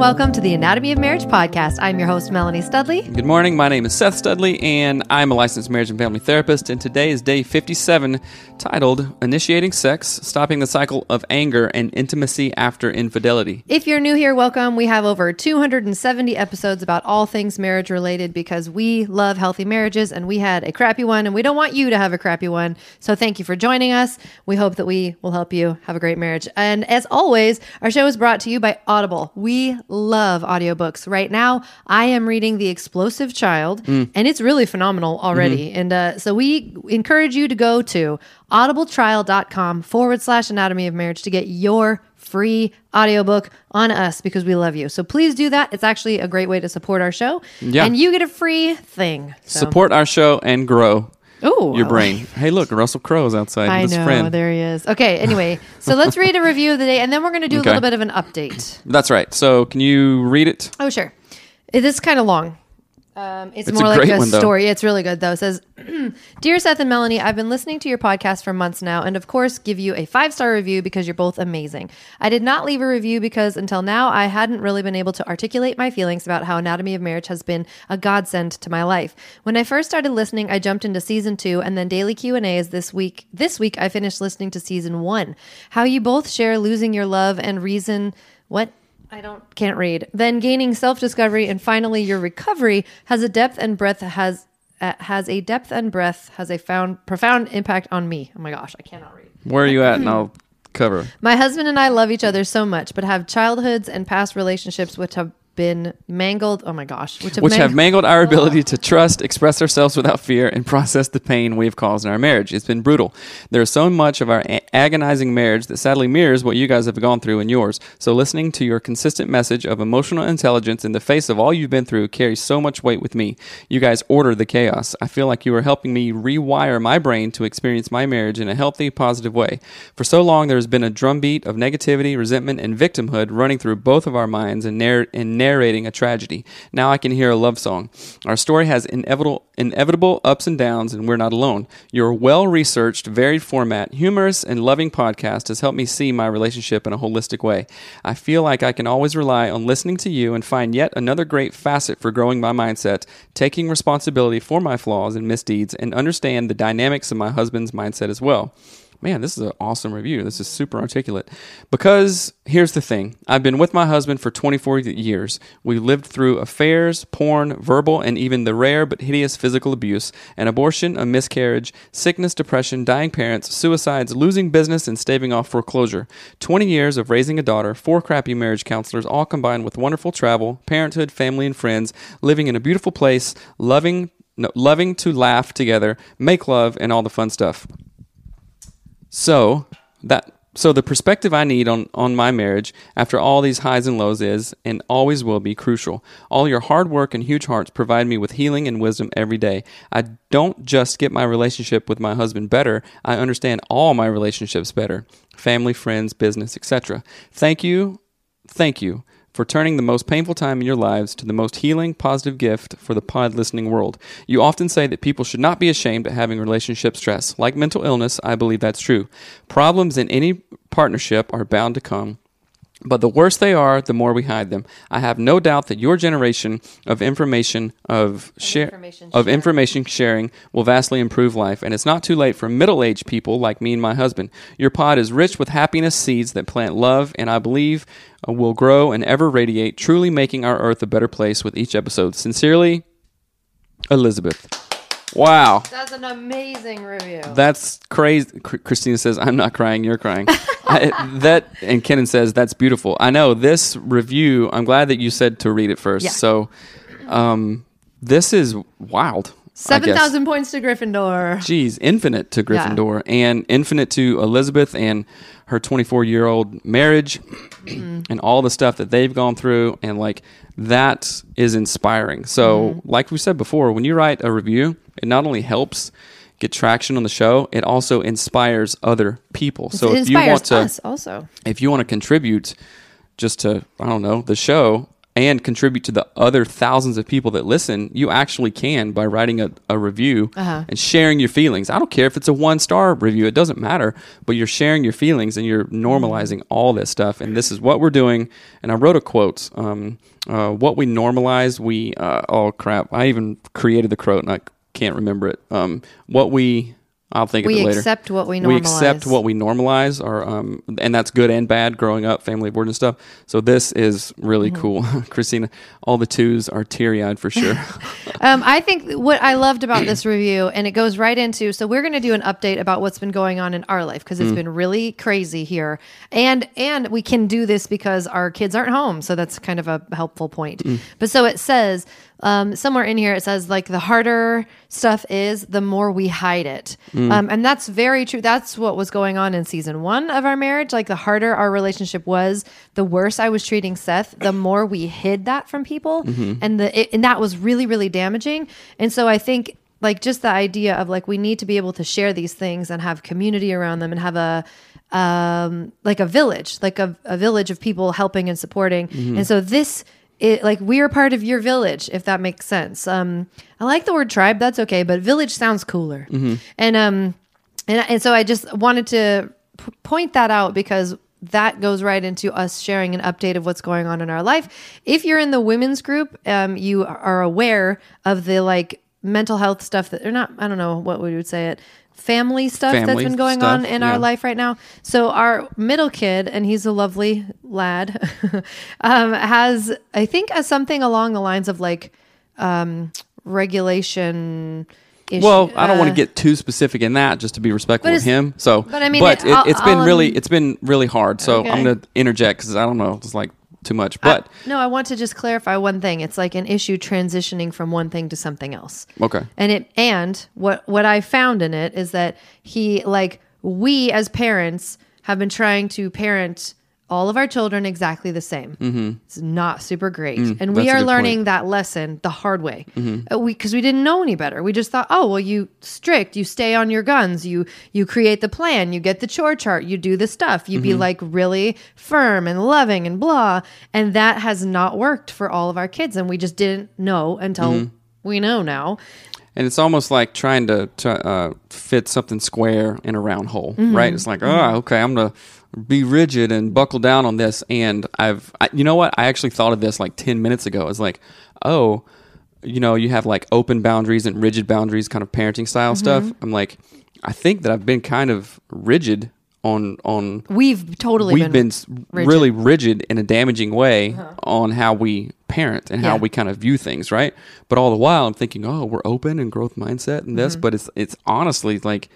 And welcome to the Anatomy of Marriage podcast. I'm your host, Melanie Studley. Good morning. My name is Seth Studley, and I'm a licensed marriage and family therapist. And today is day 57, titled Initiating Sex, Stopping the Cycle of Anger and Intimacy After Infidelity. If you're new here, welcome. We have over 270 episodes about all things marriage related because we love healthy marriages and we had a crappy one and we don't want you to have a crappy one. So thank you for joining us. We hope that we will help you have a great marriage. And as always, our show is brought to you by Audible. We love audiobooks. Right now, I am reading The Explosive Child and it's really phenomenal already. And uh, so we encourage you to go to audibletrial.com forward slash anatomy of marriage to get your free audiobook on us because we love you. So please do that. It's actually a great way to support our show. Yeah. And you get a free thing. So. Support our show and grow Ooh, your brain. Hey, look, Russell Crowe's outside I with his know. friend. There he is. Okay. Anyway, so let's read a review of the day and then we're going to do Okay. a little bit of an update. That's right. So, can you read it? Oh, sure. It is kind of long. Um, it's, It's more a like a one, story. It's really good, though. It says, Dear Seth and Melanie, I've been listening to your podcast for months now, and of course, give you a five star review because you're both amazing. I did not leave a review because until now, I hadn't really been able to articulate my feelings about how Anatomy of Marriage has been a godsend to my life. When I first started listening, I jumped into season two, and then daily Q and A's this week. This week, I finished listening to season one. How you both share losing your love and reason. What? I don't can't read. Then gaining self-discovery and finally your recovery has a depth and breadth has uh, has a depth and breadth has a found profound impact on me. Oh my gosh, I cannot read. Where are you at? And I'll cover. My husband and I love each other so much, but have childhoods and past relationships which have been mangled. Oh my gosh, which have, Which have mangled our ability to trust, express ourselves without fear, and process the pain we have caused in our marriage. It's been brutal. There is so much of our a- agonizing marriage that sadly mirrors what you guys have gone through in yours. So, listening to your consistent message of emotional intelligence in the face of all you've been through carries so much weight with me. You guys order the chaos. I feel like you are helping me rewire my brain to experience my marriage in a healthy, positive way. For so long, there has been a drumbeat of negativity, resentment, and victimhood running through both of our minds and, narr- and narrating a tragedy. Now I can hear a love song. Our story has inevitable, inevitable ups and downs, and we're not alone. Your well researched, varied format, humorous, and loving podcast has helped me see my relationship in a holistic way. I feel like I can always rely on listening to you and find yet another great facet for growing my mindset, taking responsibility for my flaws and misdeeds, and understand the dynamics of my husband's mindset as well. Man, this is an awesome review. This is super articulate. Because here's the thing I've been with my husband for 24 years. We've lived through affairs, porn, verbal, and even the rare but hideous physical abuse, an abortion, a miscarriage, sickness, depression, dying parents, suicides, losing business, and staving off foreclosure. 20 years of raising a daughter, four crappy marriage counselors, all combined with wonderful travel, parenthood, family, and friends, living in a beautiful place, loving. No, loving to laugh together, make love, and all the fun stuff. So that So the perspective I need on, on my marriage after all these highs and lows is and always will be crucial. All your hard work and huge hearts provide me with healing and wisdom every day. I don't just get my relationship with my husband better, I understand all my relationships better. Family, friends, business, etc. Thank you. Thank you for turning the most painful time in your lives to the most healing, positive gift for the pod listening world. You often say that people should not be ashamed at having relationship stress. Like mental illness, I believe that's true. Problems in any partnership are bound to come. But the worse they are, the more we hide them. I have no doubt that your generation of information of share information of sharing. information sharing will vastly improve life, and it's not too late for middle-aged people like me and my husband. Your pod is rich with happiness seeds that plant love, and I believe uh, will grow and ever radiate, truly making our earth a better place with each episode. Sincerely, Elizabeth. Wow. That's an amazing review. That's crazy. Christina says, "I'm not crying. You're crying." I, that and Kenan says, "That's beautiful." I know this review. I'm glad that you said to read it first. Yeah. So, um, this is wild. Seven thousand points to Gryffindor. Jeez, infinite to Yeah. Gryffindor and infinite to Elizabeth and her 24 year old marriage Mm-hmm. and all the stuff that they've gone through. And like that is inspiring. So, Mm-hmm. like we said before, when you write a review, it not only helps get traction on the show, it also inspires other people. So, it if you want to, us also. if you want to contribute just to I don't know the show and contribute to the other thousands of people that listen, you actually can by writing a, a review Uh-huh. and sharing your feelings. I don't care if it's a one star review; it doesn't matter. But you're sharing your feelings and you're normalizing all this stuff. And this is what we're doing. And I wrote a quote. Um, uh, what we normalize, we uh, oh crap! I even created the quote and I can't remember it. Um, what we I'll think We of it later. We accept what we normalize. We accept what we normalize, or um, and that's good and bad. Growing up, family board and stuff. So this is really Mm-hmm. cool, Christina. All the twos are teary eyed for sure. Um, I think what I loved about this review, and it goes right into so we're going to do an update about what's been going on in our life because it's been really crazy here, and and we can do this because our kids aren't home, so that's kind of a helpful point. Mm. But so it says um, somewhere in here, it says like the harder stuff is, the more we hide it, Mm. um, and that's very true. That's what was going on in season one of our marriage. Like the harder our relationship was, the worse I was treating Seth, the more we hid that from people, and the it, and that was really really damaging. And so I think like just the idea of like we need to be able to share these things and have community around them and have a um like a village like a, a village of people helping and supporting and so this it, like we are part of your village if that makes sense. Um i like the word tribe that's okay but village sounds cooler. And um and, and so i just wanted to p- point that out because that goes right into us sharing an update of what's going on in our life. If you're in the women's group um you are aware of the like mental health stuff that they're not i don't know what we would say it family stuff that's been going stuff, on in yeah. our life right now. So our middle kid, and he's a lovely lad, um, has I think uh, something along the lines of like um, regulation. Issue. well, I don't want uh, to get too specific in that, just to be respectful of him. So, but I mean, but it- I'll- it's been I'll, really, um, it's been really hard. So Okay. I'm gonna interject because I don't know, it's like too much. But No, I want to just clarify one thing. It's like an issue transitioning from one thing to something else. okay, And it and what what I found in it is that he like we as parents have been trying to parent all of our children exactly the same. Mm-hmm. It's not super great, and we are learning point. that lesson the hard way. Uh, we because we didn't know any better. We just thought, oh well, you strict, you stay on your guns, you you create the plan, you get the chore chart, you do the stuff, you be like really firm and loving and blah, and that has not worked for all of our kids, and we just didn't know until we know now. and it's almost like trying to, to uh, fit something square in a round hole, Mm-hmm. right? It's like, oh, okay, I'm gonna be rigid and buckle down on this. And I've, I, you know what? I actually thought of this like ten minutes ago. It's like, oh, you know, you have like open boundaries and rigid boundaries, kind of parenting style Mm-hmm. stuff. I'm like, I think that I've been kind of rigid on on We've totally we've been, s rigid. Uh-huh. really rigid in a damaging way on how we parent and how we kind of view things, right? But all the while, I'm thinking, oh, we're open and growth mindset and Mm-hmm. this, but it's it's honestly like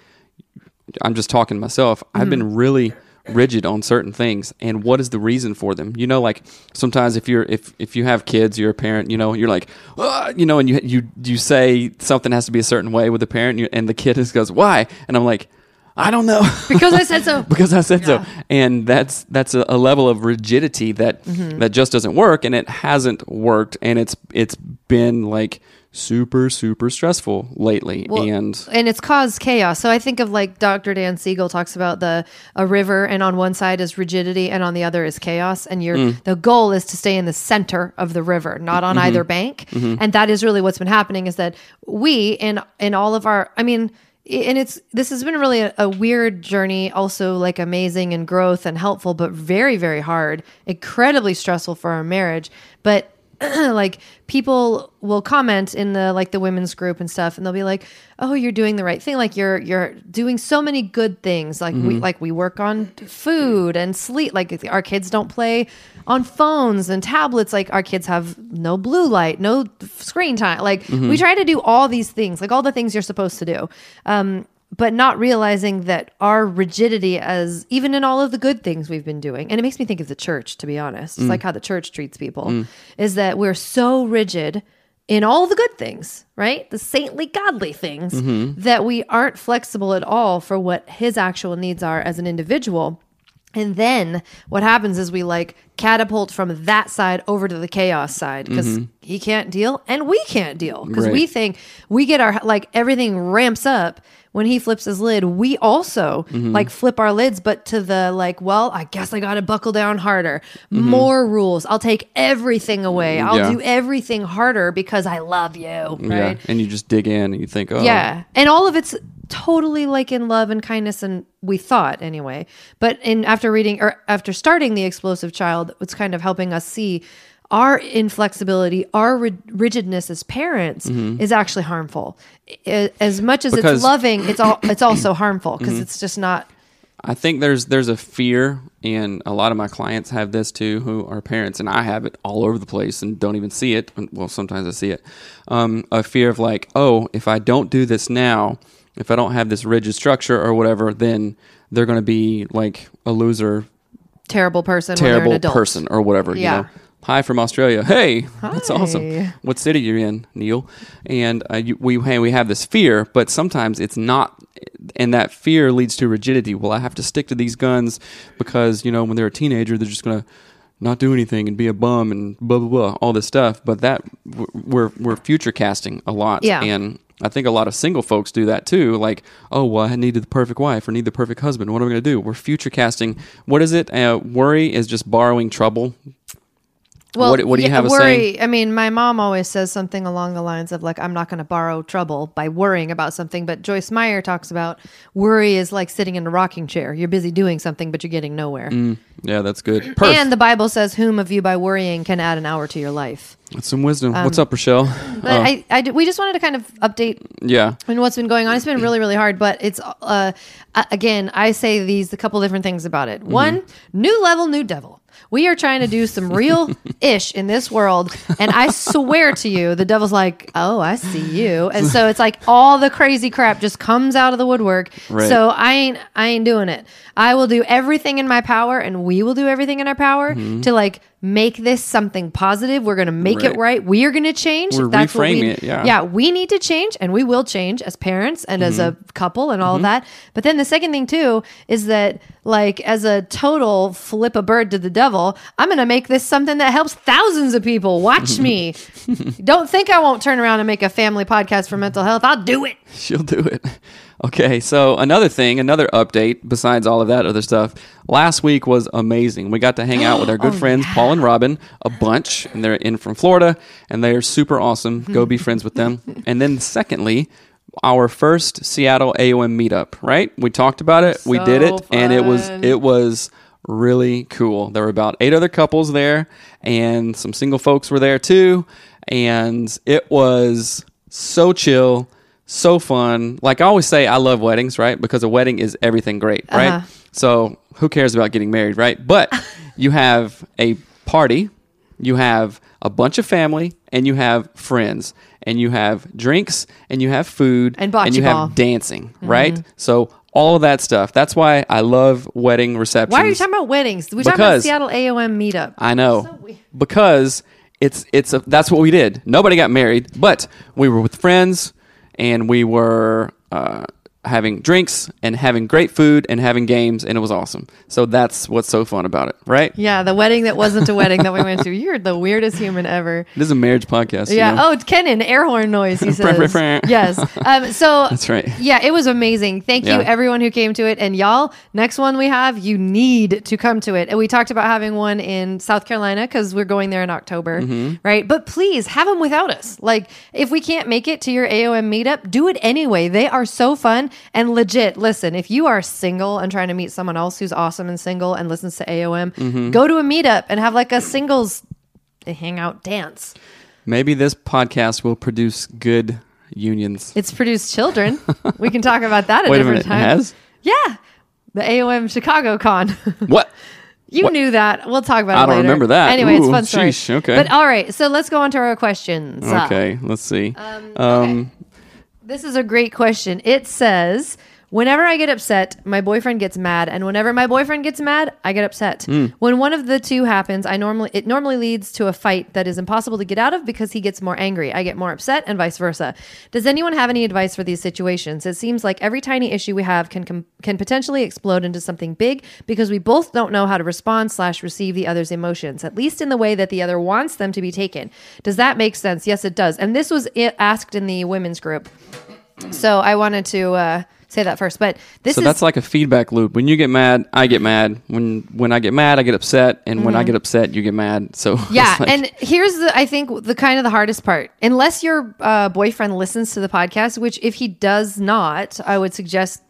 I'm just talking to myself. I've Mm-hmm. been really rigid on certain things and what is the reason for them you know like sometimes if you're if if you have kids you're a parent you know you're like "Ah," you know and you you you say something has to be a certain way with the parent and, you, and the kid just goes why and i'm like I don't know. because I said so. because I said Yeah. so. And that's that's a, a level of rigidity that Mm-hmm. that just doesn't work, and it hasn't worked, and it's it's been like super super stressful lately, Well, and and it's caused chaos. So I think of like Dr. Dan Siegel talks about the a river, and on one side is rigidity, and on the other is chaos. And your Mm. the goal is to stay in the center of the river, not on Mm-hmm. either bank. And that is really what's been happening. Is that we in in all of our, I mean. And it's this has been really a, a weird journey, also like amazing and growth and helpful, but very, very hard, incredibly stressful for our marriage. But like people will comment in the like the women's group and stuff and they'll be like oh you're doing the right thing. Like you're you're doing so many good things. Like we like we work on food and sleep. Like our kids don't play on phones and tablets like our kids have no blue light no screen time. Like we try to do all these things like all the things you're supposed to do. Um but not realizing that our rigidity as even in all of the good things we've been doing and it makes me think of the church to be honest it's like how the church treats people mm. is that we're so rigid in all the good things right? The saintly godly things mm-hmm. that we aren't flexible at all for what his actual needs are as an individual. And then what happens is we like catapult from that side over to the chaos side because mm-hmm. he can't deal and we can't deal because Right. we think we get our like everything ramps up when he flips his lid. We also mm-hmm. like flip our lids, but to the like, well, I guess I got to buckle down harder. Mm-hmm. More rules. I'll take everything away. Mm, I'll Yeah. do everything harder because I love you. yeah, and you just dig in and you think, oh, Yeah. And all of it's totally like in love and kindness and we thought anyway. But in after reading or after starting The Explosive Child, it's kind of helping us see our inflexibility, our rigidness as parents is actually harmful. As much as Mm-hmm. Because- it's loving, it's all it's also harmful because it's just not I think there's there's a fear, and a lot of my clients have this too, who are parents, and I have it all over the place and don't even see it. Well, sometimes I see it. Um, a fear of like, oh, if I don't do this now, if I don't have this rigid structure or whatever, then they're going to be like a loser, terrible person terrible an adult. person or whatever. Yeah. You know? Hi from Australia. Hey, that's awesome. What city you're in, Neil? And uh, you, we hey, we have this fear, but sometimes it's not, and that fear leads to rigidity. Well, I have to stick to these guns because you know when they're a teenager, they're just gonna not do anything and be a bum and blah blah blah, all this stuff. But that we're we're future casting a lot, Yeah. and I think a lot of single folks do that too. Like, oh, well, I need the perfect wife or need the perfect husband. What am I going to do? We're future casting. What is it? Uh, worry is just borrowing trouble. Well, What- what do you yeah, have a worry? saying? I mean, my mom always says something along the lines of like, "I'm not going to borrow trouble by worrying about something." But Joyce Meyer talks about worry is like sitting in a rocking chair. You're busy doing something, but you're getting nowhere. Mm, yeah, that's good. Perf. And the Bible says, "Whom of you by worrying can add an hour to your life." That's some wisdom. Um, what's up, Rochelle? But Oh, I, I, we just wanted to kind of update yeah. and what's been going on. It's been really, really hard, but it's uh, again, I say these a couple different things about it. Mm-hmm. One, new level, new devil. We are trying to do some real ish in this world, and I swear to you, the devil's like, "Oh, I see you," and so it's like all the crazy crap just comes out of the woodwork. Right. So I ain't, I ain't doing it. I will do everything in my power, and we will do everything in our power mm-hmm. to like make this something positive. We're gonna make it Right. right. We are gonna change. We're that's what we, reframing it, yeah. yeah, we need to change and we will change as parents and as a Mm-hmm. couple and all of that. But then the second thing too is that like as a total flip a bird to the devil, I'm going to make this something that helps thousands of people. Watch me. Don't think I won't turn around and make a family podcast for mental health. I'll do it. She'll do it. Okay, so another thing, another update besides all of that other stuff. Last week was amazing. We got to hang out with our good Oh, friends Paul and Robin a bunch, and they're in from Florida, and they are super awesome. Go be friends with them. And then secondly, our first Seattle AOM meetup, right? We talked about it, we did So it, and it was it was really cool. There were about eight other couples there, and some single folks were there too, and it was so chill, so fun. Like I always say, I love weddings, right? Because a wedding is everything great, right? Uh-huh. So who cares about getting married, right? But you have a party, you have a bunch of family, and you have friends, and you have drinks, and you have food, And bocce you ball. have dancing, right? So all of that stuff. That's why I love wedding receptions. Why are you talking about weddings? We talking about Seattle AOM meetup. I know So because it's it's a, that's what we did. Nobody got married, but we were with friends and we were uh, having drinks and having great food and having games, and it was awesome. So that's what's so fun about it, right? Yeah, the wedding that wasn't a wedding that we went to. You're the weirdest human ever. This is a marriage podcast. you Yeah. know? Oh, Kenan, air horn noise. He says. yes. Um, so That's right. Yeah, it was amazing. Thank you, everyone who came to it. And y'all, next one we have, you need to come to it. And we talked about having one in South Carolina because we're going there in October, Mm-hmm. right? But please have them without us. Like, if we can't make it to your AOM meetup, do it anyway. They are so fun and legit. Listen, if you are single and trying to meet someone else who's awesome and single and listens to AOM, Mm-hmm. go to a meetup and have like a singles hangout dance. Maybe this podcast will produce good unions. It's produced children. we can talk about that at Wait a different minute, it times. has? Yeah. The AOM Chicago Con. What? you What? knew that. We'll talk about it I don't remember that. Anyway, it's Ooh, a fun story. sheesh, okay. But all right, so let's go on to our questions. Uh, Okay, let's see. okay. Um, This is a great question. It says, Whenever I get upset, my boyfriend gets mad, and whenever my boyfriend gets mad, I get upset. Hmm. When one of the two happens, I normally it normally leads to a fight that is impossible to get out of because he gets more angry. I get more upset, and vice versa. Does anyone have any advice for these situations? It seems like every tiny issue we have can com- can potentially explode into something big because we both don't know how to respond slash receive the other's emotions, at least in the way that the other wants them to be taken. Does that make sense? Yes, it does. And this was i asked in the women's group. So I wanted to uh, say that first, but this so is that's like a feedback loop. When you get mad, I get mad. When when I get mad, I get upset, and when I get upset, you get mad. So Mm-hmm. yeah. like- and here's the I think the kind of the hardest part. Unless your uh, boyfriend listens to the podcast, which if he does not, I would suggest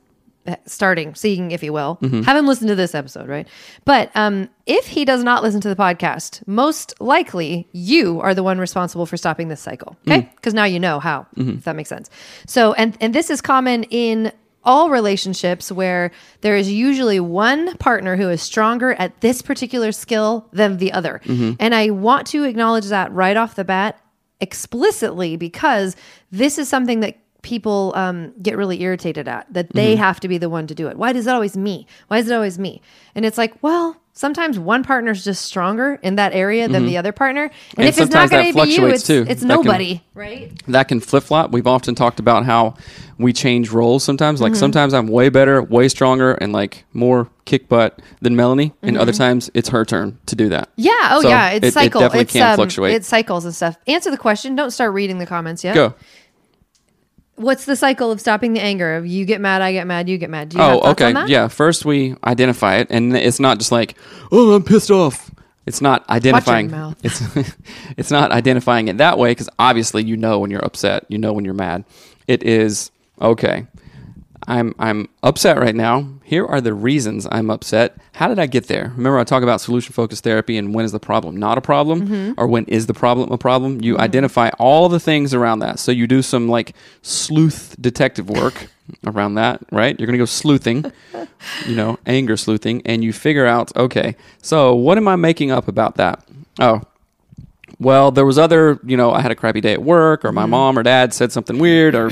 uh, starting seeing if he will Mm-hmm. have him listen to this episode right but um if he does not listen to the podcast most likely you are the one responsible for stopping this cycle okay Mm. because now you know how Mm-hmm. if that makes sense so and and this is common in all relationships where there is usually one partner who is stronger at this particular skill than the other Mm-hmm. and i want to acknowledge that right off the bat explicitly because this is something that people um, get really irritated at that Mm-hmm. they have to be the one to do it. Why is it always me? Why is it always me? And it's like, well, sometimes one partner's just stronger in that area than the other partner. And, Mm-hmm. And if it's not going to be you, it's, it's That can- nobody, right? that can flip flop. We've often talked about how we change roles sometimes. Mm-hmm. Like sometimes I'm way better, way stronger, and like more kick butt than Melanie, and other times it's her turn to do that. Mm-hmm. Yeah. Oh, So yeah. It's it- it definitely it's, can um, fluctuate. It cycles and stuff. Answer the question. Don't start reading the comments yet. Go. What's the cycle of stopping the anger? Of you get mad, I get mad, you get mad. Do you Oh, okay. Yeah. First, we identify it, and it's not just like, oh, I'm pissed off. It's not identifying. mouth. It's it's not identifying it that way because obviously you know when you're upset. You know when you're mad. It is okay. I'm I'm upset right now. Here are the reasons I'm upset. How did I get there? Remember I talk about solution focused therapy and when is the problem not a problem Mm-hmm. or when is the problem a problem? You identify all the things around that. So you do some like sleuth detective work around that, right? You're going to go sleuthing, you know, anger sleuthing and you figure out, okay, so what am I making up about that? Oh, well, there was other, you know, I had a crappy day at work, or my mom or dad said something weird, or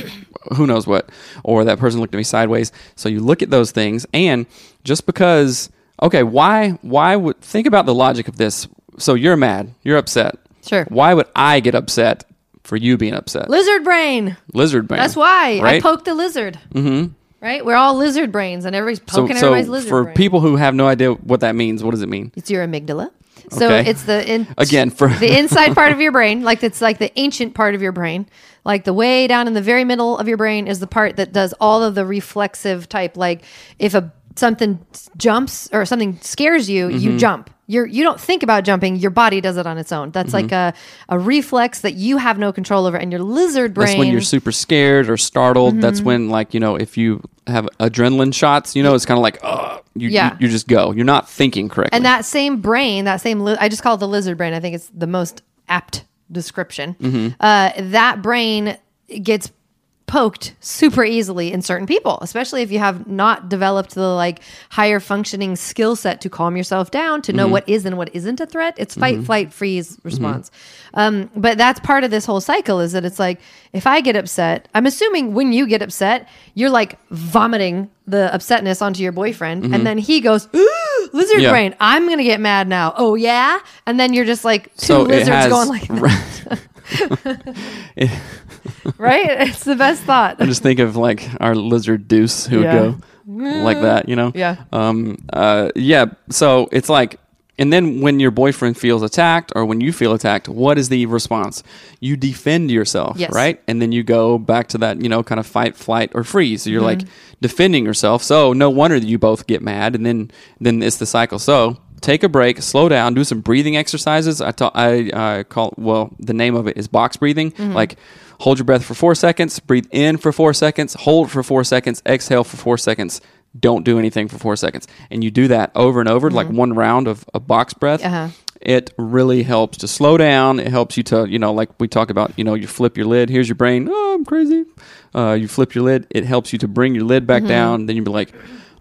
who knows what, or that person looked at me sideways. So you look at those things, and just because, okay, why, why would think about the logic of this? So you're mad, you're upset. Sure. Why would I get upset for you being upset? Lizard brain. Lizard brain. That's why I right? poked the lizard. Mm-hmm. Right? We're all lizard brains, and everybody's So, poking so everybody's lizard for brain. people who have no idea what that means, what does it mean? It's your amygdala. So Okay. it's the in, Again, for- the inside part of your brain, like it's like the ancient part of your brain. Like the way down in the very middle of your brain is the part that does all of the reflexive type. Like if a something jumps or something scares you, Mm-hmm. you jump. You're you don't think about jumping. Your body does it on its own. That's like a a reflex that you have no control over. And your lizard brain. That's when you're super scared or startled. That's Mm-hmm. when, like, you know, if you have adrenaline shots, you know, it's kind of like, oh, you, Yeah. you, you just go. You're not thinking correctly. And that same brain, that same, li- I just call it the lizard brain. I think it's the most apt description. Mm-hmm. Uh, that brain gets poked super easily in certain people, especially if you have not developed the like higher functioning skill set to calm yourself down, to know Mm-hmm. what is and what isn't a threat. It's fight, flight, freeze response. Um, but that's part of this whole cycle is that it's like, if I get upset, I'm assuming when you get upset, you're like vomiting the upsetness onto your boyfriend. And then he goes, "Ooh, lizard Mm-hmm. Yeah. brain, I'm going to get mad now. Oh, yeah. And then you're just like two so lizards has, going like that. it, right? It's the best thought. I just think of like our lizard Deuce who Yeah. would go like that, you know? Yeah. Um. Uh. Yeah. So it's like, and then when your boyfriend feels attacked or when you feel attacked, what is the response? You defend yourself, Yes. right? And then you go back to that, you know, kind of fight, flight, or freeze. So you're like Mm-hmm. defending yourself. So no wonder that you both get mad, and then then it's the cycle. So. Take a break, slow down, do some breathing exercises. I ta- I uh, call well the name of it is box breathing. Mm-hmm. Like hold your breath for four seconds, breathe in for four seconds, hold for four seconds, exhale for four seconds. Don't do anything for four seconds, and you do that over and over, like one round of a box breath. Mm-hmm. Uh-huh. It really helps to slow down. It helps you to, you know, like we talk about, you know, you flip your lid. Here's your brain. Oh, I'm crazy. Uh, you flip your lid. It helps you to bring your lid back Mm-hmm. down. Then you'd be like,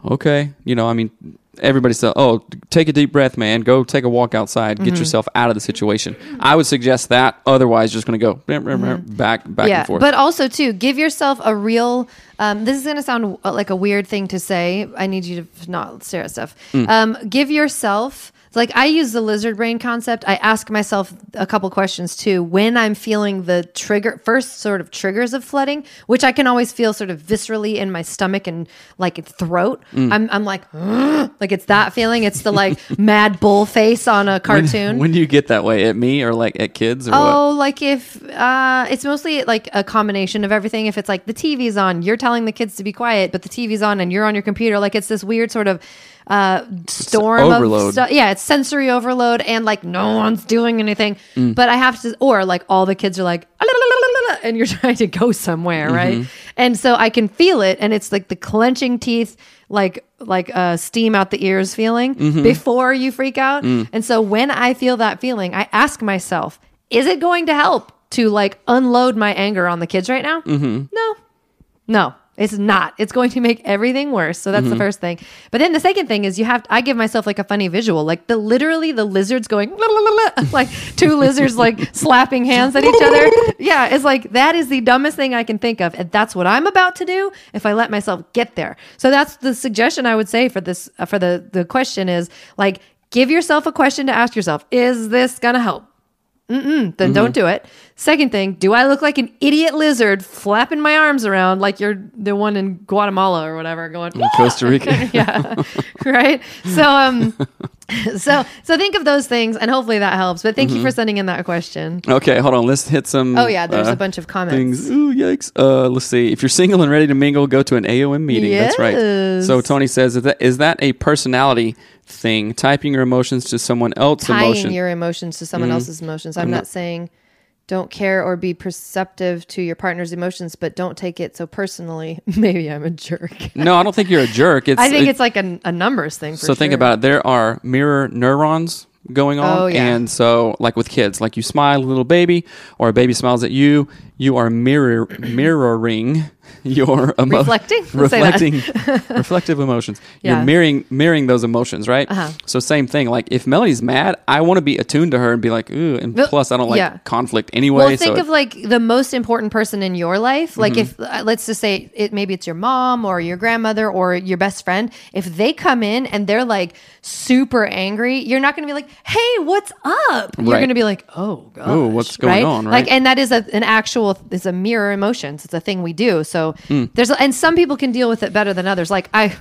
okay, you know, I mean, everybody says, oh, take a deep breath, man. Go take a walk outside. Mm-hmm. Get yourself out of the situation. I would suggest that. Otherwise, you're just going to go back, back Mm-hmm. yeah, and forth. but also too, give yourself a real. Um, this is going to sound uh, like a weird thing to say. I need you to not stare at stuff. Mm. Um, give yourself. Like I use the lizard brain concept. I ask myself a couple questions too when I'm feeling the trigger first sort of triggers of flooding, which I can always feel sort of viscerally in my stomach and like throat. Mm. I'm I'm like like it's that feeling. It's the like mad bull face on a cartoon. when do you get that way? At me or like at kids or what? Oh, like if uh, it's mostly like a combination of everything. If it's like the TV's on, you're telling the kids to be quiet, but the TV's on and you're on your computer. Like it's this weird sort of uh, storm overload. of stuff. Yeah, it's sensory overload and like no one's doing anything. Mm. But I have to, or like all the kids are like, "Ah, la, la, la, la, la," and you're trying to go somewhere, Mm-hmm. right? And so I can feel it, and it's like the clenching teeth. Like like uh, steam out the ears feeling Mm-hmm. before you freak out, Mm. and so when I feel that feeling, I ask myself, is it going to help to like unload my anger on the kids right now? Mm-hmm. No, no, it's not. It's going to make everything worse. So Mm-hmm. that's the first thing. But then the second thing is you have. I give myself like a funny visual, like the literally the lizards going like two lizards like slapping hands at each other. Yeah, it's like that is the dumbest thing I can think of, and that's what I'm about to do if I let myself get there. So that's the suggestion I would say for this uh, for the the question is like give yourself a question to ask yourself: Is this gonna help? Then Mm-hmm. don't do it. Second thing, do I look like an idiot lizard flapping my arms around like you're the one in Guatemala or whatever going to Costa Rica. yeah. right? So um so so think of those things and hopefully that helps. But thank you Mm-hmm. for sending in that question. Okay, hold on. Let's hit some. Oh yeah, there's uh, a bunch of comments. things. Ooh, yikes. Uh, let's see. If you're single and ready to mingle, go to an AOM meeting. That's right. So Tony says, is that, is that a personality thing? Typing your emotions to someone else's Tying emotion. Mm-hmm. your emotions to someone else's emotions. I'm not saying don't care or be perceptive to your partner's emotions, but don't take it so personally. Maybe I'm a jerk. no, I don't think you're a jerk. It's, I think it- it's like a, a numbers thing. For so think about it. There are mirror neurons going on, Oh, yeah. and so like with kids, like you smile, a little baby, or a baby smiles at you, you are mirror mirroring your emotions, Reflecting? Let's say that. reflecting, reflective emotions. Yeah. You're mirroring mirroring those emotions, right? Uh-huh. So same thing. Like if Melody's mad, I want to be attuned to her and be like, ooh, and plus I don't like yeah. conflict anyway. Well, think so of like the most important person in your life. Like if Mm-hmm. uh, let's just say it maybe it's your mom or your grandmother or your best friend. If they come in and they're like super angry, you're not going to be like, "Hey, what's up?" You're Right. going to be like, "Oh gosh, Ooh, what's going on, right? Like, and that is a, an actual it's a mirror emotions. It's a thing we do. So Hmm. there's and some people can deal with it better than others. Like I.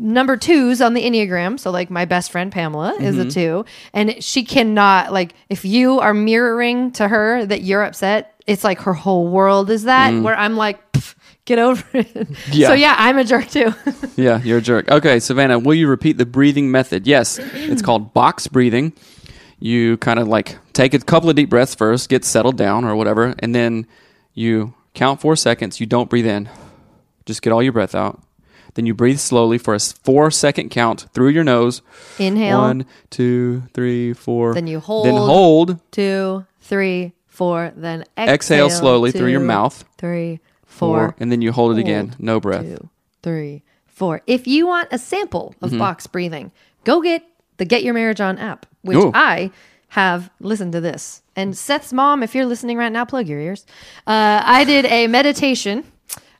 Number twos on the Enneagram. So, like, my best friend Pamela is Mm-hmm. a two, and she cannot, like, if you are mirroring to her that you're upset, it's like her whole world is that, where I'm like, get over it. Mm. Yeah. So, yeah, I'm a jerk too. Yeah, you're a jerk. Okay, Savannah, will you repeat the breathing method? Yes, it's called box breathing. You kind of like take a couple of deep breaths first, get settled down or whatever, and then you count four seconds. You don't breathe in, just get all your breath out. Then you breathe slowly for a four second count through your nose. Inhale. One, two, three, four. Then you hold. Then hold. hold. Two, three, four. Then exhale. Exhale slowly through your Two, mouth. four. and then you hold it again. No breath. two, three, four. If you want a sample of Mm-hmm. box breathing, go get the Get Your Marriage On app, which Ooh. I have listened to this. And Seth's mom, if you're listening right now, plug your ears. Uh, I did a meditation.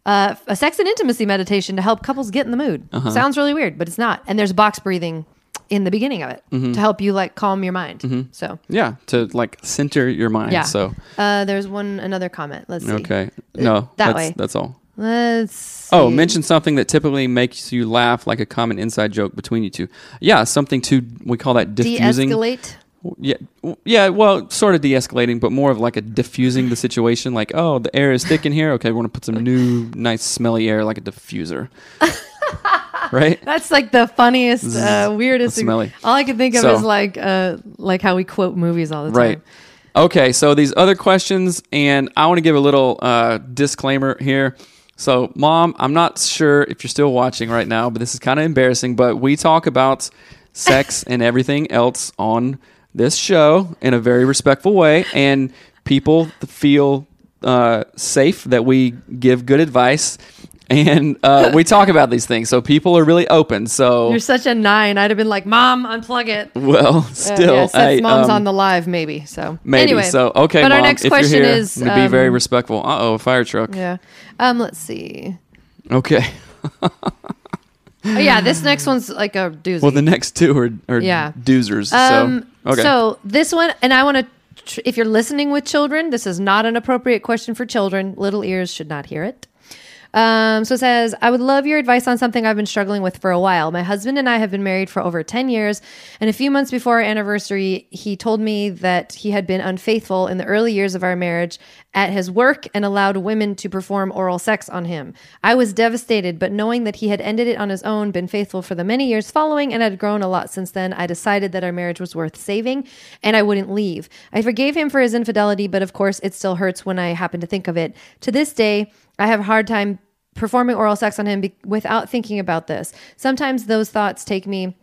Uh, a sex and intimacy meditation to help couples get in the mood. Uh-huh. Sounds really weird, but it's not. And there's box breathing in the beginning of it to help you like calm your mind. So Yeah, to like center your mind. yeah. So uh, there's one another comment. Let's see. okay, no, that that's, way. That's all. Let's. Oh, mention something that typically makes you laugh, like a common inside joke between you two. Yeah, something to we call that diffusing. de-escalate. Yeah, yeah. Well, sort of de-escalating, but more of like a diffusing the situation. Like, oh, the air is thick in here. Okay, we're gonna put some new, nice, smelly air, like a diffuser. right? That's like the funniest, uh, weirdest. That's smelly. All I can think of So- is like, uh, like how we quote movies all the time. Right. Okay, so these other questions, and I want to give a little uh, disclaimer here. So, mom, I'm not sure if you're still watching right now, but this is kind of embarrassing. But we talk about sex and everything else on this show in a very respectful way, and people feel uh, safe that we give good advice. And uh, we talk about these things, so people are really open. So, You're such a nine. I'd have been like, "Mom, unplug it." well, still, yeah, since hey, mom's um, on the live, maybe. So Maybe Anyway, so. Okay, But mom, our next if question you're here, is I'm gonna be very um, respectful. Uh oh, fire truck. Yeah. Um. Let's see. Okay. Oh, yeah. This next one's like a doozy. Well, the next two are, are Yeah. doozers. Um, so okay. So this one, and I want to, tr- if you're listening with children, this is not an appropriate question for children. Little ears should not hear it. Um, so it says, I would love your advice on something I've been struggling with for a while. My husband and I have been married for over 10 years, and a few months before our anniversary, he told me that he had been unfaithful in the early years of our marriage at his work and allowed women to perform oral sex on him. I was devastated, but knowing that he had ended it on his own, been faithful for the many years following, and had grown a lot since then, I decided that our marriage was worth saving and I wouldn't leave. I forgave him for his infidelity, but of course, it still hurts when I happen to think of it. To this day, I have a hard time performing oral sex on him be- without thinking about this. Sometimes those thoughts take me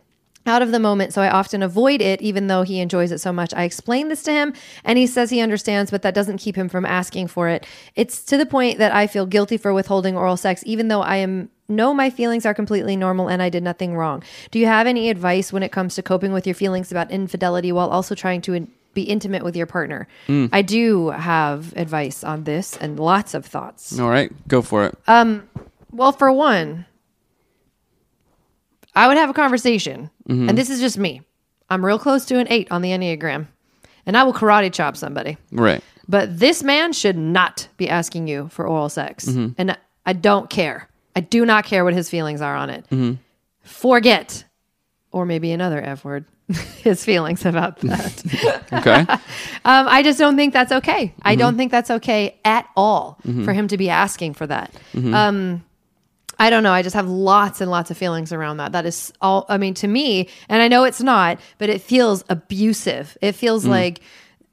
out of the moment, so I often avoid it, even though he enjoys it so much. I explain this to him, and he says he understands, but that doesn't keep him from asking for it. It's to the point that I feel guilty for withholding oral sex, even though I am know my feelings are completely normal and I did nothing wrong. Do you have any advice when it comes to coping with your feelings about infidelity while also trying to in- be intimate with your partner? Mm. I do have advice on this and lots of thoughts. All right, go for it. Um, Well, for one, I would have a conversation, mm-hmm. and this is just me. I'm real close to an eight on the Enneagram, and I will karate chop somebody. right. But this man should not be asking you for oral sex. Mm-hmm. And I don't care. I do not care what his feelings are on it. Mm-hmm. Forget, or maybe another F word, his feelings about that. Okay. Um, I just don't think that's okay. I don't think that's okay at all for him to be asking for that. Um, I don't know. I just have lots and lots of feelings around that. That is all. I mean, to me, and I know it's not, but it feels abusive. It feels like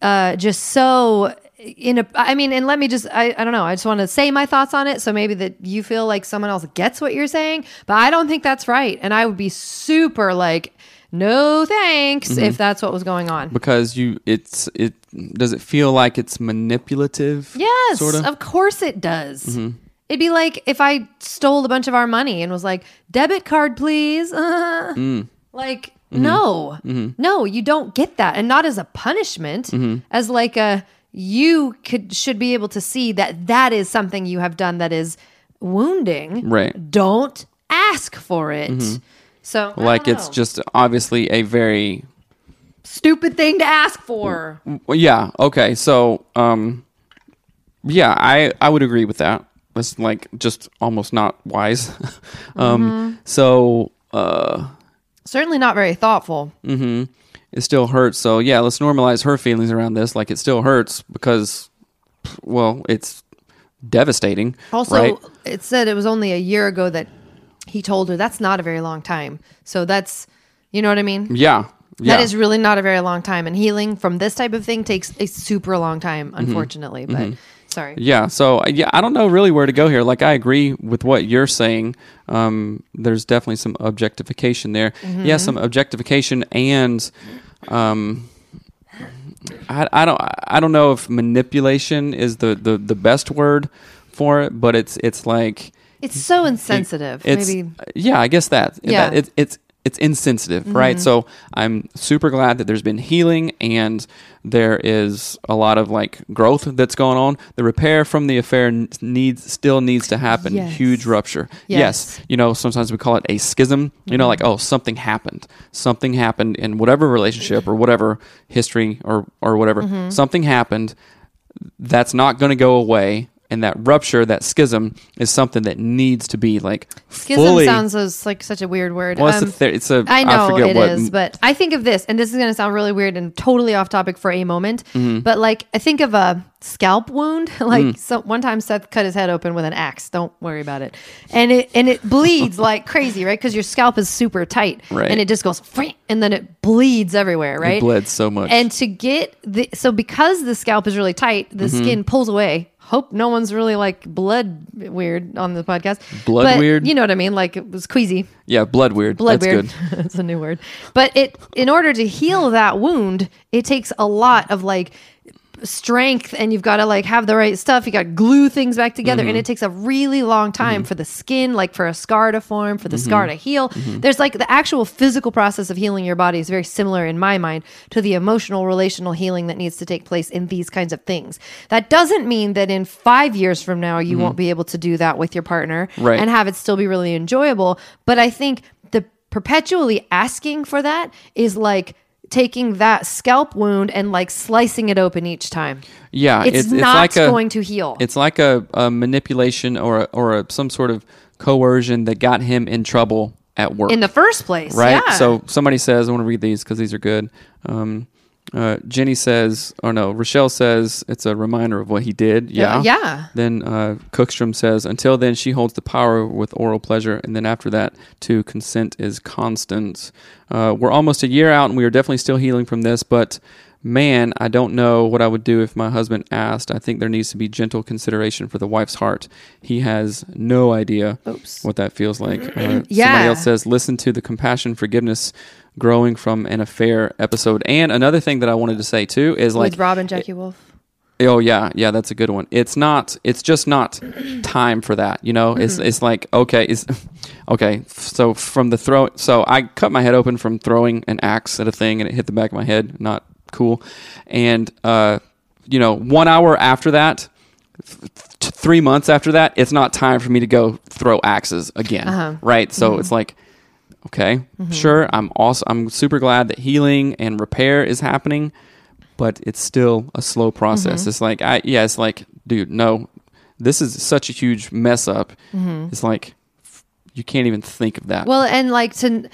uh, just so. In a, I mean, and let me just, I, I don't know. I just want to say my thoughts on it. So maybe that you feel like someone else gets what you're saying, but I don't think that's right. And I would be super like, no thanks if that's what was going on. because you, it's it. Does it feel like it's manipulative? Yes, Sort of. of course it does. Mm-hmm. It'd be like if I stole a bunch of our money and was like, "Debit card, please." Uh, Mm. Like, Mm-hmm. no, no, you don't get that, and not as a punishment, Mm-hmm. as like a you could should be able to see that that is something you have done that is wounding. Right. Mm-hmm. Don't ask for it. So, Like it's know. just obviously a very stupid thing to ask for. well, yeah. Okay. So um, yeah, I I would agree with that. It's like just almost not wise. um, Mm-hmm. so uh. Certainly not very thoughtful. it still hurts. So yeah, let's normalize her feelings around this. Like it still hurts because, well, it's devastating. Also, right? it said it was only a year ago that he told her that's not a very long time. So that's, you know what I mean? Yeah, yeah. That is really not a very long time. And healing from this type of thing takes a super long time, Mm-hmm. unfortunately. But sorry. yeah. So uh, yeah, I don't know really where to go here. Like I agree with what you're saying. Um, there's definitely some objectification there. Mm-hmm. Yeah, some objectification and. Um, I, I don't I don't know if manipulation is the, the, the best word for it, but it's it's like It's so insensitive. It's Maybe. Uh, yeah, I guess that. Yeah. That- it, it's it's insensitive, mm-hmm. right? So I'm super glad that there's been healing and there is a lot of like growth that's going on. The repair from the affair needs still needs to happen. Yes. Huge rupture. Yes. yes, you know, sometimes we call it a schism. You know, mm-hmm. like, oh, something happened. Something happened in whatever relationship or whatever history or, or whatever. Mm-hmm. Something happened that's not going to go away. And that rupture, that schism, is something that needs to be like Schism fully. sounds as, like such a weird word. well, it's, Um, a it's a. I know forget it what. is, but I think of this, and this is going to sound really weird and totally off topic for a moment. Mm-hmm. But like, I think of a scalp wound. like, Mm. so one time Seth cut his head open with an axe. Don't worry about it, and it and it bleeds like crazy, right? Because your scalp is super tight, Right. And it just goes, and then it bleeds everywhere, right? It bled so much. And to get the so because the scalp is really tight, the Mm-hmm. skin pulls away. Hope no one's really like blood weird on the podcast. Blood But weird? You know what I mean? Like it was queasy yeah, blood weird. blood That's weird. good. That's a new word. But it in order to heal that wound, it takes a lot of like strength and you've got to like have the right stuff. You got to glue things back together Mm-hmm. and it takes a really long time for the skin like for a scar to form, for the Mm-hmm. scar to heal. There's like the actual physical process of healing your body is very similar in my mind to the emotional relational healing that needs to take place in these kinds of things. That doesn't mean that in 5 years from now you won't be able to do that with your partner Mm-hmm. Right. and have it still be really enjoyable. But I think the perpetually asking for that is like taking that scalp wound and like slicing it open each time. Yeah, It's, not like a, going to heal. It's like a, a manipulation or a, or a, some sort of coercion that got him in trouble at work. in the first place. right? Yeah. So somebody says, I want to read these because these are good. Um, uh, Jenny says, or no, Rochelle says it's a reminder of what he did. Yeah. yeah. Then uh, Cookstrom says, until then, she holds the power with oral pleasure. And then after that, to consent is constant. Uh, we're almost a year out and we are definitely still healing from this, but man, I don't know what I would do if my husband asked. I think there needs to be gentle consideration for the wife's heart. He has no idea Oops. what that feels like. Uh, Somebody else says, listen to the compassion, forgiveness, growing from an affair episode. And another thing that I wanted to say too is like, with Rob and Jackie Wolf. Oh yeah, yeah, that's a good one. It's not. It's just not time for that. You know, it's Mm-hmm. it's like okay, it's okay. So from the throw, so I cut my head open from throwing an axe at a thing, and it hit the back of my head. Not cool. And uh, you know, one hour after that, th- th- three months after that, it's not time for me to go throw axes again. Uh-huh. Right. So it's like. Okay, sure. I'm also I'm super glad that healing and repair is happening, but it's still a slow process. It's like I yeah, it's like dude, no, this is such a huge mess up. It's like you can't even think of that. Well, and like to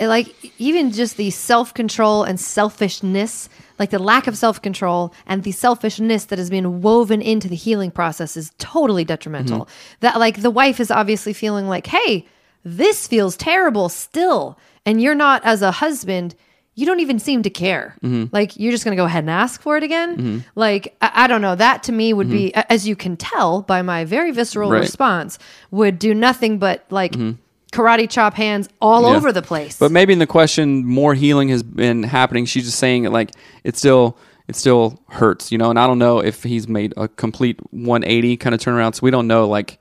like even just the self-control and selfishness, like the lack of self-control and the selfishness that has been woven into the healing process is totally detrimental. Mm-hmm. That like the wife is obviously feeling like, "Hey, this feels terrible still." And you're not as a husband, you don't even seem to care. Mm-hmm. Like you're just going to go ahead and ask for it again. Mm-hmm. Like I, I don't know, that to me would be as you can tell by my very visceral Right. response would do nothing but like karate chop hands all Yeah. over the place. But maybe in the question, more healing has been happening. She's just saying it like it still it still hurts, you know. And I don't know if he's made a complete 180 kind of turnaround. So we don't know like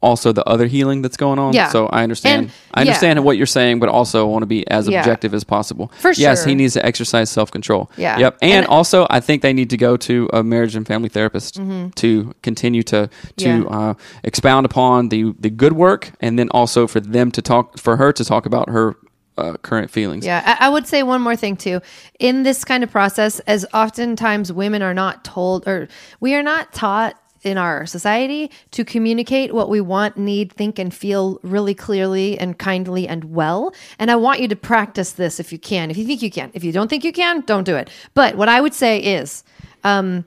also the other healing that's going on. Yeah. So I understand. And- I understand yeah. what you're saying, but also want to be as Yeah. objective as possible. For Yes, he needs to exercise self control. Yeah. Yep. And, And- also, I think they need to go to a marriage and family therapist to continue to to Mm-hmm. Uh, expound upon the the good work, and then also for them to talk for her to talk about her uh, current feelings. Yeah, I, I would say one more thing too. In this kind of process, as oftentimes women are not told, or we are not taught in our society to communicate what we want, need, think, and feel really clearly and kindly and well. And I want you to practice this if you can. If you think you can. If you don't think you can, don't do it. But what I would say is, um,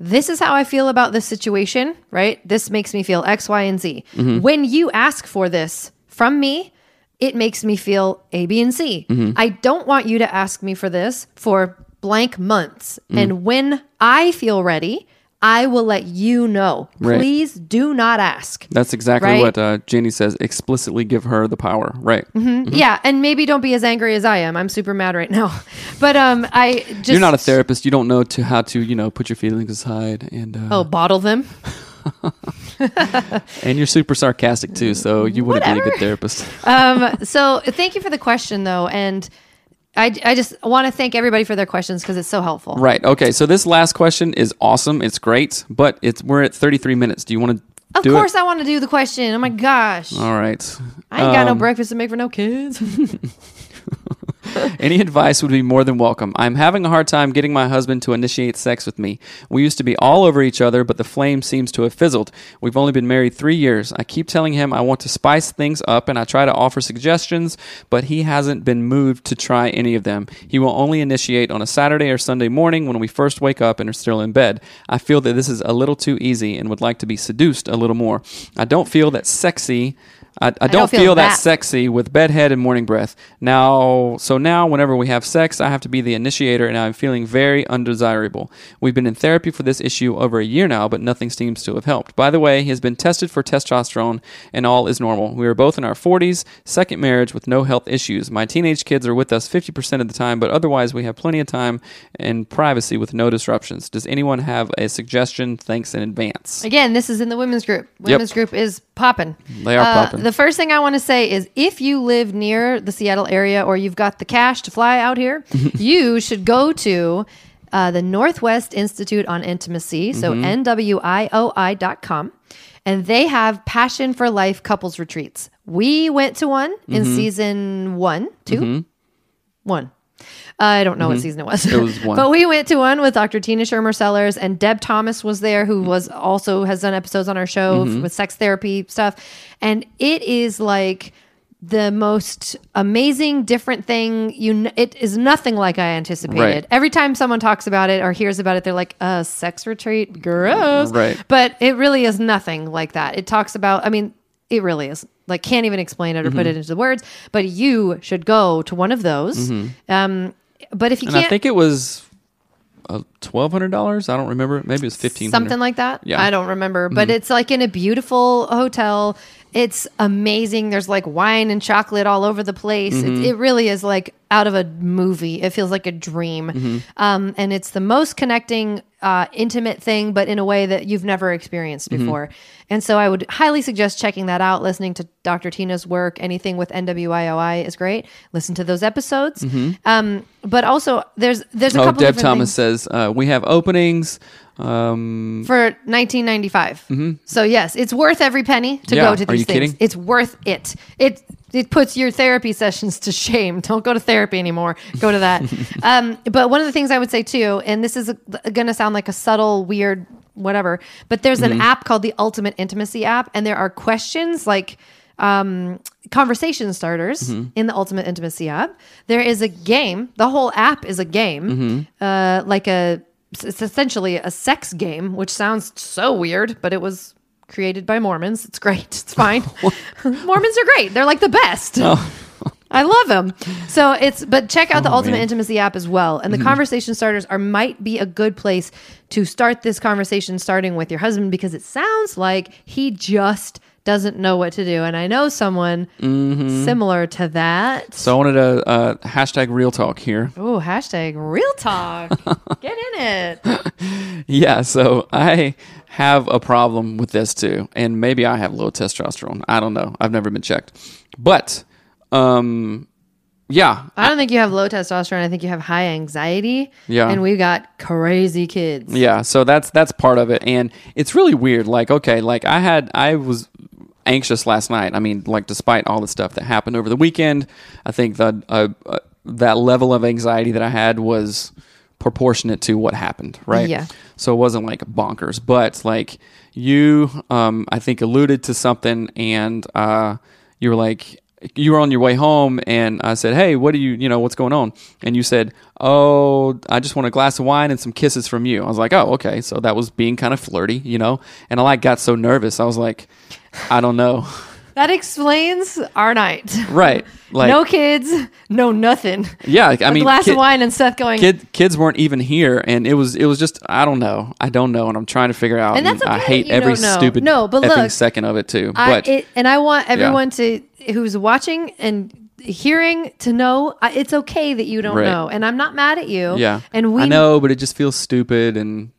this is how I feel about this situation, right? This makes me feel X, Y, and Z. Mm-hmm. When you ask for this from me, it makes me feel A, B, and C. Mm-hmm. I don't want you to ask me for this for blank months. Mm-hmm. And when I feel ready, I will let you know. Right. Please do not ask. That's exactly Right? what uh, Jenny says. Explicitly give her the power. Right. Yeah, and maybe don't be as angry as I am. I'm super mad right now. But um I just You're not a therapist. You don't know to how to you know put your feelings aside and uh, Oh, bottle them. and you're super sarcastic too, so you wouldn't be a good therapist. um, so thank you for the question though, and I, I just want to thank everybody for their questions because it's so helpful. right. Okay. So this last question is awesome. It's great, but it's we're at 33 minutes. Do you want to Of course, it? I want to do the question. Oh my gosh, All right. I ain't got no Um, breakfast to make for no kids. Any advice would be more than welcome. I'm having a hard time getting my husband to initiate sex with me. We used to be all over each other, but the flame seems to have fizzled. We've only been married three years. I keep telling him I want to spice things up and I try to offer suggestions, but he hasn't been moved to try any of them. He will only initiate on a Saturday or Sunday morning when we first wake up and are still in bed. I feel that this is a little too easy and would like to be seduced a little more. I don't feel that sexy. I, I, don't, feel, that that. sexy with bedhead and morning breath. Now, so now whenever we have sex, I have to be the initiator and I'm feeling very undesirable. We've been in therapy for this issue over a year now, but nothing seems to have helped. By the way, he has been tested for testosterone and all is normal. We are both in our 40s, second marriage with no health issues. My teenage kids are with us 50% of the time, but otherwise we have plenty of time and privacy with no disruptions. Does anyone have a suggestion? Thanks in advance. Again, this is in the women's group. Women's group is popping. They are Uh, popping. The first thing I want to say is if you live near the Seattle area or you've got the cash to fly out here, you should go to uh, the Northwest Institute on Intimacy, so Mm-hmm. NWIOI.com. And they have Passion for Life couples retreats. We went to one in Mm-hmm. season one, 2 one. I don't know what season it was. Mm-hmm. It was one. but we went to one with Dr. Tina Schermer Sellers and Deb Thomas was there, who was also has done episodes on our show Mm-hmm. with sex therapy stuff. And it is like the most amazing, different thing. You, it is nothing like I anticipated. Right. Every time someone talks about it or hears about it, they're like, "A sex retreat, gross." Right. But it really is nothing like that. It talks about. I mean, it really is like can't even explain it or Mm-hmm. put it into the words. But you should go to one of those. Um, but if you And can't, I think it was uh, twelve hundred dollars. I don't remember. Maybe it was fifteen. something like that. Yeah. Mm-hmm. I don't remember, but it's like in a beautiful hotel. It's amazing. There's like wine and chocolate all over the place. Mm-hmm. It, it really is like out of a movie. It feels like a dream. Mm-hmm. Um, and it's the most connecting, uh, intimate thing, but in a way that you've never experienced Mm-hmm. before. And so I would highly suggest checking that out. Listening to Dr. Tina's work, anything with NWIOI is great. Listen to those episodes. Um, but also there's there's a Mm-hmm. Oh, couple Deb Thomas things says uh, we have openings. Um, for 1995. So yes, it's worth every penny to Mm-hmm. Yeah. go to Are these you things. kidding? It's worth it. It it puts your therapy sessions to shame. Don't go to therapy anymore. Go to that. um, but one of the things I would say too, and this is going to sound like a subtle, weird, whatever, but there's Mm-hmm. an app called the Ultimate Intimacy app, and there are questions like um, conversation starters Mm-hmm. in the Ultimate Intimacy app. There is a game. The whole app is a game, Mm-hmm. uh, like a it's essentially a sex game, which sounds so weird, but it was created by Mormons. It's great. It's fine. Mormons are great. They're like the best. I love them. So it's but check out the Oh, Ultimate man. Mm-hmm. Intimacy app as well. And the conversation starters are might be a good place to start this conversation starting with your husband because it sounds like he just doesn't know what to do. And I know someone Mm-hmm. similar to that. so I wanted to uh, hashtag real talk here. Oh, hashtag real talk. Get in it. Yeah, so I have a problem with this too, and maybe I have low testosterone. I don't know. I've never been checked, but um, yeah, I don't think you have low testosterone. I think you have high anxiety. Yeah. And we've got crazy kids. Yeah, so that's that's part of it, and it's really weird. Like, okay, like I had, I was anxious last night. I mean, like despite all the stuff that happened over the weekend, I think that uh, uh, that level of anxiety that I had was proportionate to what happened, right? Yeah. So it wasn't like bonkers, but like you, um, I think alluded to something, and uh, you were like. You were on your way home, and I said, "Hey, what do you, you know, what's going on?" And you said, "Oh, I just want a glass of wine and some kisses from you." I was like, "Oh, okay." So that was being kind of flirty, you know. And I like got so nervous. I was like, "I don't know." That explains our night. Right? Like, no kids, no nothing. yeah. I mean, glass kid- of wine and Seth going. Kid, kids weren't even here, and it was it was just I don't know, I don't know, and I'm trying to figure out. And that's I okay hate that every stupid No, but look, second of it too. I, But it, and I want everyone to who's watching and hearing to know it's okay that you don't Right. know, and I'm not mad at you. yeah, and we I know, but it just feels stupid, and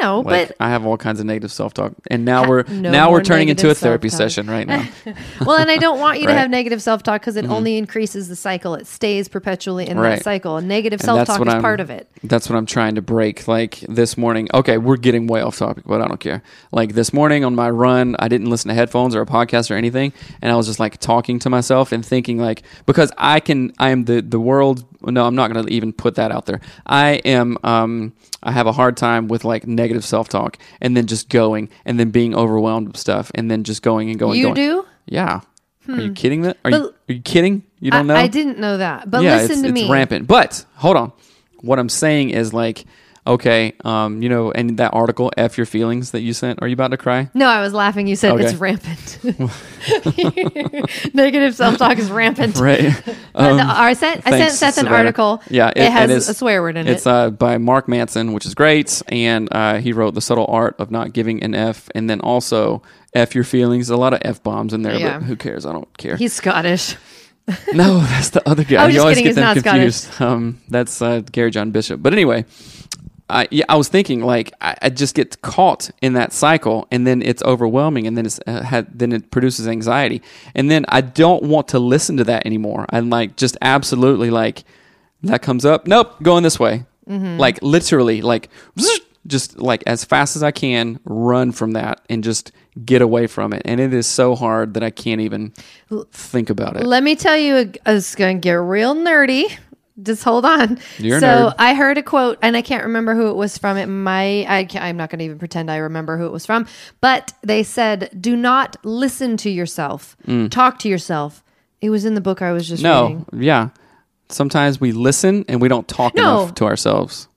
I know, Like but I have all kinds of negative self talk, and now we're no now we're turning into a therapy self-talk. session right now. well, and I don't want you to Right. Mm-hmm. have negative self talk because it only increases the cycle. It stays perpetually in Right. that cycle. And negative self talk is I'm- part of it. That's what I'm trying to break. Like this morning, okay, we're getting way off topic, but I don't care. Like this morning on my run, I didn't listen to headphones or a podcast or anything, and I was just like talking to myself and thinking like because I can, I am the the world. No, I'm not going to even put that out there. I am. um I have a hard time with like negative self talk, and then just going, and then being overwhelmed with stuff, and then just going and going. You going. do? Yeah. Are you kidding? That are, you, are you kidding? You don't I, know? I didn't know that. But yeah, listen it's, to it's me. rampant. But hold on, what I'm saying is like, okay, um, you know, and that article, "F Your Feelings" that you sent. Are you about to cry? No, I was laughing. You said Okay. it's rampant. Negative self talk is rampant. Right. Um, no, I sent I sent Seth an Savannah. article. Yeah, it, it- has it's- a swear word in It's it. uh, by Mark Manson, which is great, and uh, he wrote "The Subtle Art of Not Giving an F," and then also "F Your Feelings." A lot of f bombs in there, Yeah. but who cares? I don't care. He's Scottish. no, that's the other guy. I was you always kidding, get them confused. Um, that's uh, Gary John Bishop. But anyway, I yeah, I was thinking like I, I just get caught in that cycle, and then it's overwhelming, and then it's uh, had, then it produces anxiety, and then I don't want to listen to that anymore. I'm like just absolutely like that comes up. Nope, going this way. Mm-hmm. Like literally, like just like as fast as I can, run from that and just get away from it. And it is so hard that I can't even think about it. Let me tell you, it's going to get real nerdy. Just hold on. You're so. I heard a quote, and I can't remember who it was from. It might. I can't, I'm not going to even pretend I remember who it was from. But they said, "Do not listen to yourself. Talk to yourself." It was in the book I was just Mm. No, reading. yeah. Sometimes we listen and we don't talk No. enough to ourselves.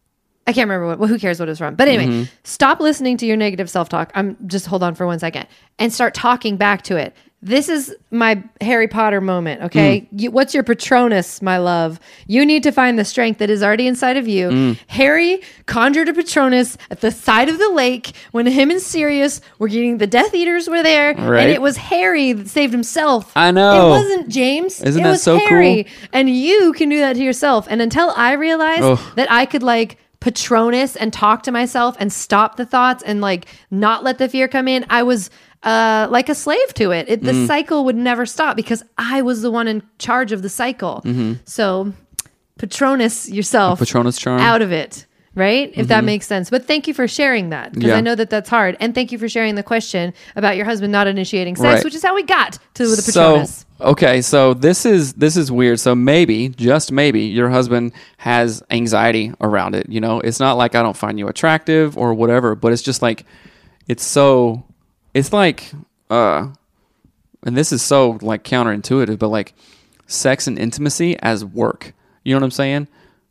I can't remember what. Well, who cares what it's from? But anyway, Mm-hmm. stop listening to your negative self talk. I'm just hold on for one second and start talking back to it. This is my Harry Potter moment. Okay, Mm. you, what's your Patronus, my love? You need to find the strength that is already inside of you. Mm. Harry conjured a Patronus at the side of the lake when him and Sirius were getting the Death Eaters were there, Right. and it was Harry that saved himself. I know. it wasn't James. Isn't it that was so Harry. cool? And you can do that to yourself. And until I realized that I could like Patronus and talk to myself and stop the thoughts and like not let the fear come in, I was uh, like a slave to it. it the Mm. cycle would never stop because I was the one in charge of the cycle. So Patronus yourself Patronus charm. out of it. Right? If that makes sense. But thank you for sharing that because Yeah. I know that that's hard. And thank you for sharing the question about your husband not initiating sex, Right. which is how we got to the so Patronus. okay, so this is this is weird. So maybe, just maybe, your husband has anxiety around it. You know, it's not like I don't find you attractive or whatever, but it's just like it's so it's like uh and this is so like counterintuitive, but like sex and intimacy as work. You know what I'm saying?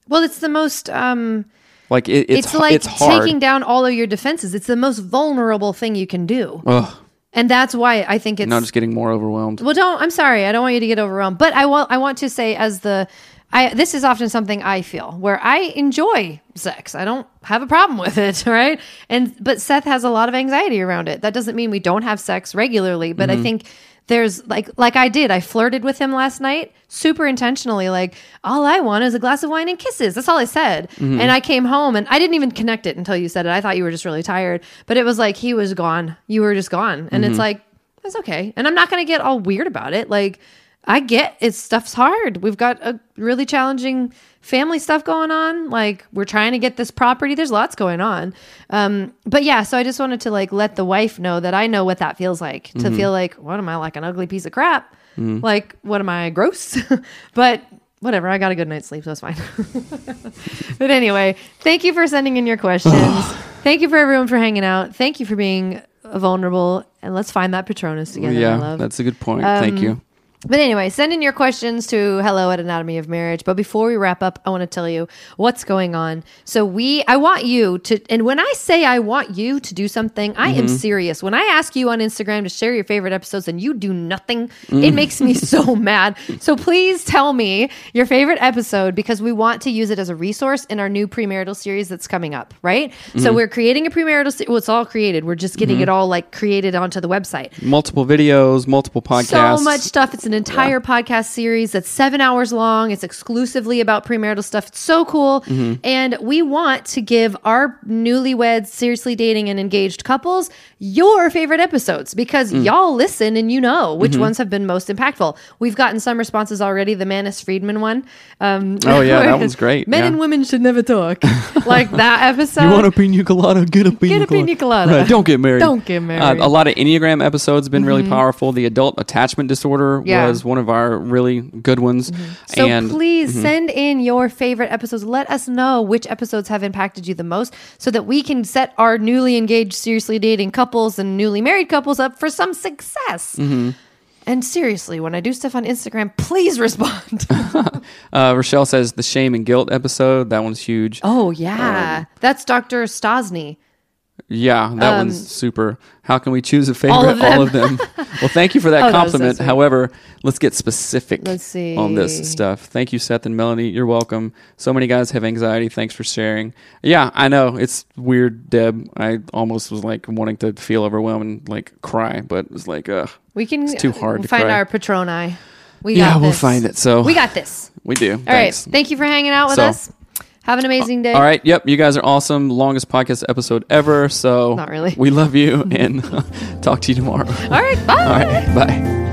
well, it's the most um Like it, it's it's, like it's taking down all of your defenses. It's the most vulnerable thing you can do. Ugh, And that's why I think it's I'm just getting more overwhelmed. Well, don't. I'm sorry. I don't want you to get overwhelmed. But I want. I want to say, as the, I this is often something I feel where I enjoy sex. I don't have a problem with it, right? And but Seth has a lot of anxiety around it. That doesn't mean we don't have sex regularly, but I mm-hmm. think there's like like I did. I flirted with him last night, super intentionally. Like all I want is a glass of wine and kisses. That's all I said. Mm-hmm. And I came home and I didn't even connect it until you said it. I thought you were just really tired, but it was like he was gone. You were just gone, and it's mm-hmm. like that's okay. And I'm not going to get all weird about it. Like, I get it's stuff's hard. We've got a really challenging family stuff going on. Like, we're trying to get this property. There's lots going on. Um, but yeah, so I just wanted to like let the wife know that I know what that feels like to feel like, what am I like an ugly piece of crap? Like, what am I gross? but whatever. I got a good night's sleep, so it's fine. but anyway, thank you for sending in your questions. thank you for everyone for hanging out. Thank you for being vulnerable. And let's find that Patronus together, yeah, love. that's a good point. Thank Um, you. But anyway, send in your questions to hello at anatomy of marriage. But before we wrap up, I want to tell you what's going on. So we, I want you to, and when I say I want you to do something, I Mm-hmm. am serious. When I ask you on Instagram to share your favorite episodes and you do nothing, Mm. it makes me so mad. So please tell me your favorite episode because we want to use it as a resource in our new premarital series that's coming up, right? So Mm-hmm. we're creating a premarital series. Well, it's all created. We're just getting it all like created onto the website Multiple videos, multiple podcasts. so much stuff. It's an an entire podcast series that's seven hours long. It's exclusively about premarital stuff. It's so cool. Mm-hmm. And we want to give our newlyweds, seriously dating, and engaged couples your favorite episodes because Mm. y'all listen and you know which Mm-hmm. ones have been most impactful. We've gotten some responses already. The Manis Friedman one. Um, Oh, yeah, that one's great. Men Yeah. and women should never talk. like that episode. You want a pina colada? Get a pina Get a pina colada. Right, don't get married. Don't get married. Uh, a lot of Enneagram episodes have been really powerful. The adult attachment disorder Mm-hmm. Yeah. was one of our really good ones. So and mm-hmm. please send in your favorite episodes. Let us know which episodes have impacted you the most so that we can set our newly engaged, seriously dating couples and newly married couples up for some success. Mm-hmm. And seriously, when I do stuff on Instagram, please respond. uh, Rochelle says the shame and guilt episode. That one's huge. oh, yeah. That's Dr. Stosny. Yeah, that one's super. How can we choose a favorite? Um, All of them. well, thank you for that Oh, that so compliment. However, let's get specific Let's on this stuff. Thank you, Seth and Melanie. You're welcome. So many guys have anxiety. Thanks for sharing. Yeah, I know it's weird, Deb. I almost was like wanting to feel overwhelmed and like cry, but it was like, ugh, We can It's too hard to find cry. our Patroni. We Yeah, we'll find it. So- we got this. we do. All right. Thanks. Thank you for hanging out with So- us. Have an amazing day. All right. Yep. You guys are awesome. Longest podcast episode ever. So Not really. We love you and talk to you tomorrow. All right. Bye. All right. Bye.